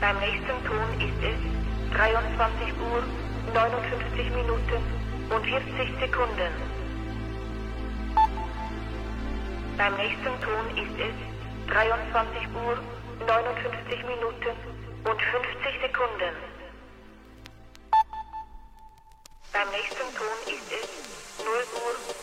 Beim nächsten Ton ist es 23 Uhr, 59 Minuten und 40 Sekunden. Beim nächsten Ton ist es 23 Uhr, 59 Minuten und 50 Sekunden. Beim nächsten Ton ist es 0 Uhr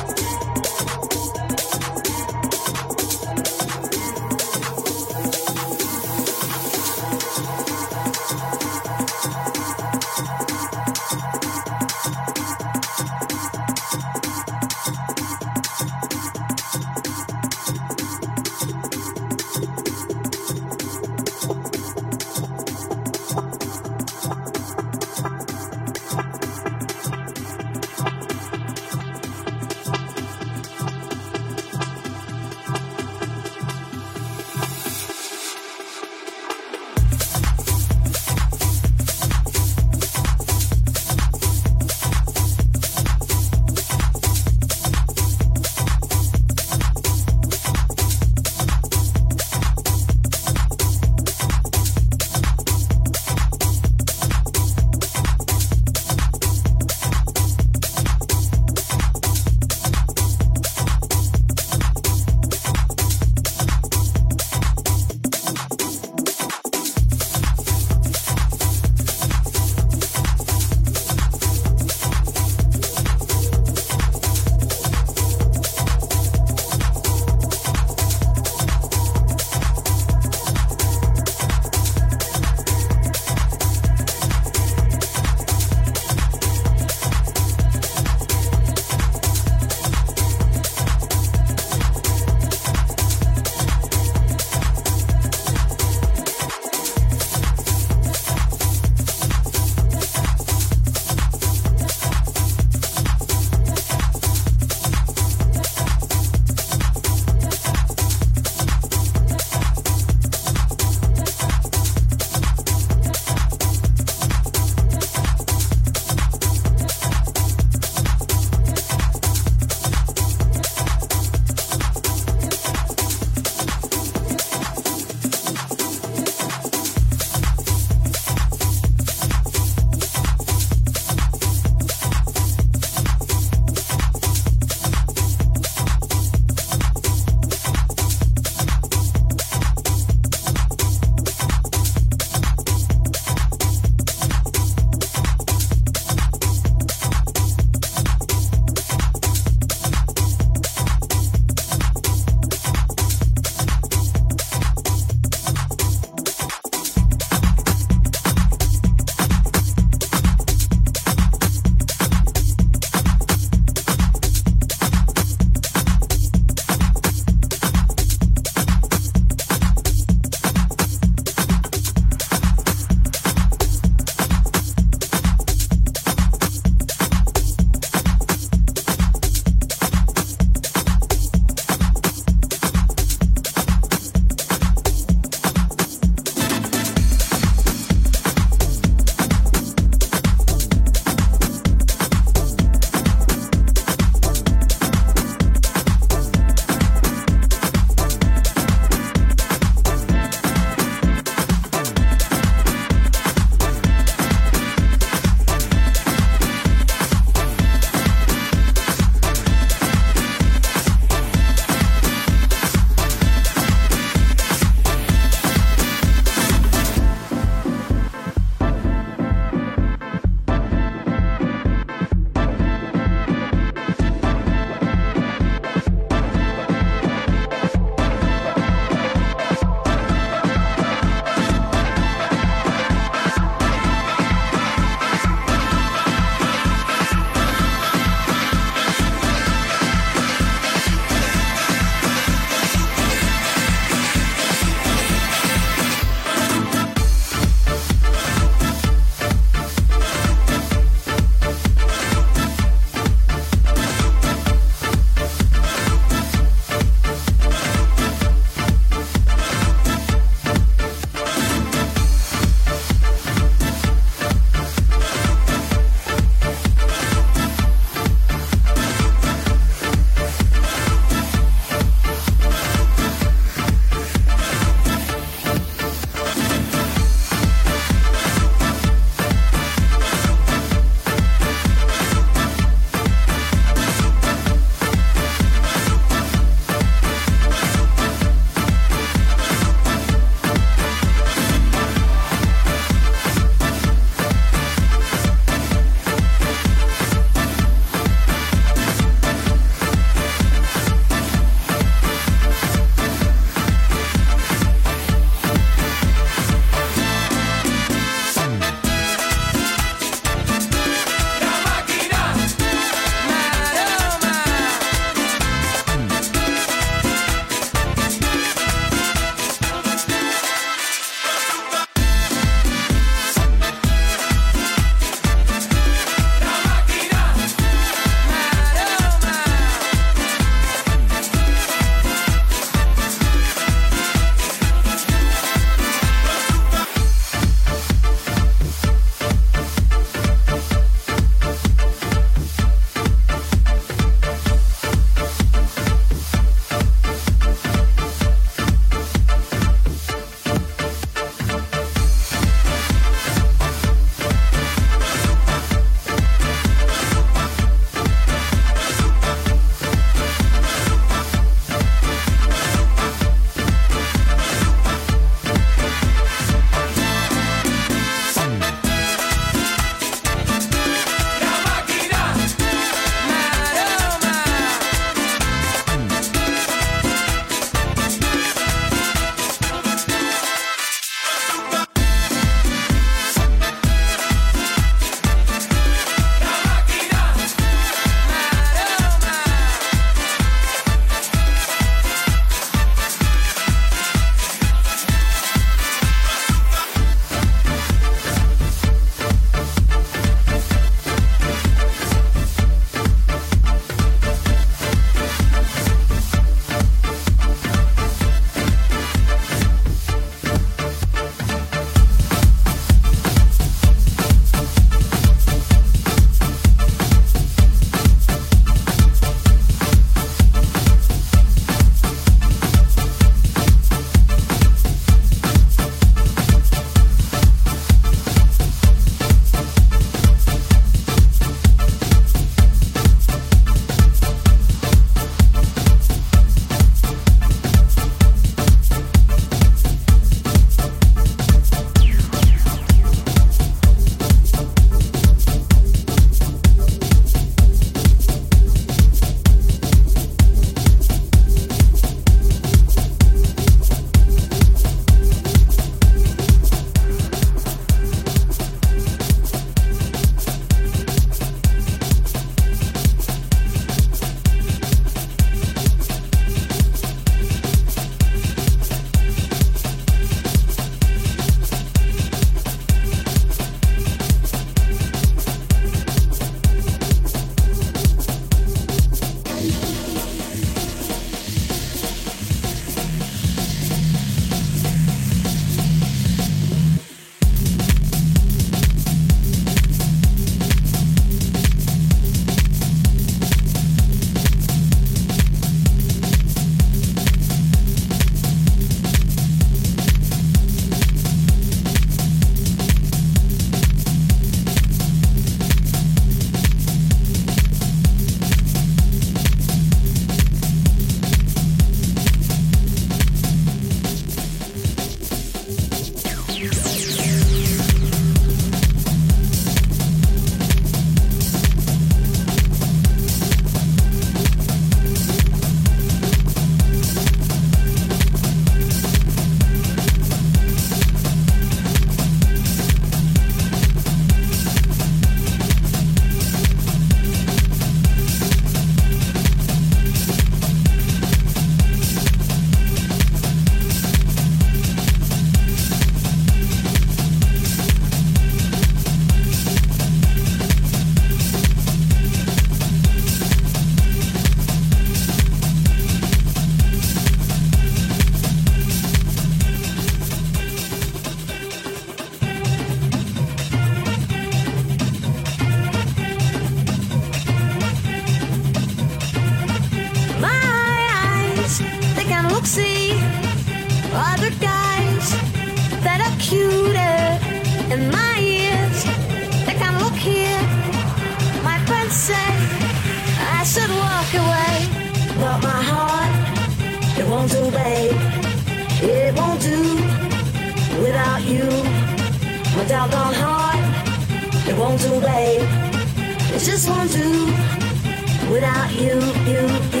to. I just want to without you, you, you.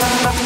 Thank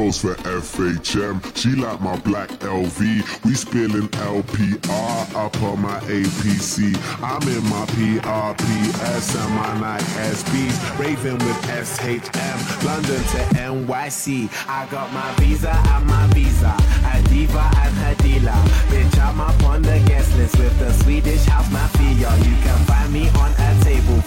pose for FHM. She like my black LV. We spilling LPR up on my APC. I'm in my PRPS and my Nike SBs. Raving with SHM. London to NYC. I got my visa and my visa. A diva and her dealer. Bitch, I'm up on the guest list with the Swedish house mafia. You can find me on a table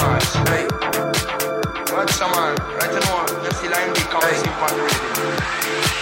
Mars, right? What's the man? Right now, let's see line become simple already.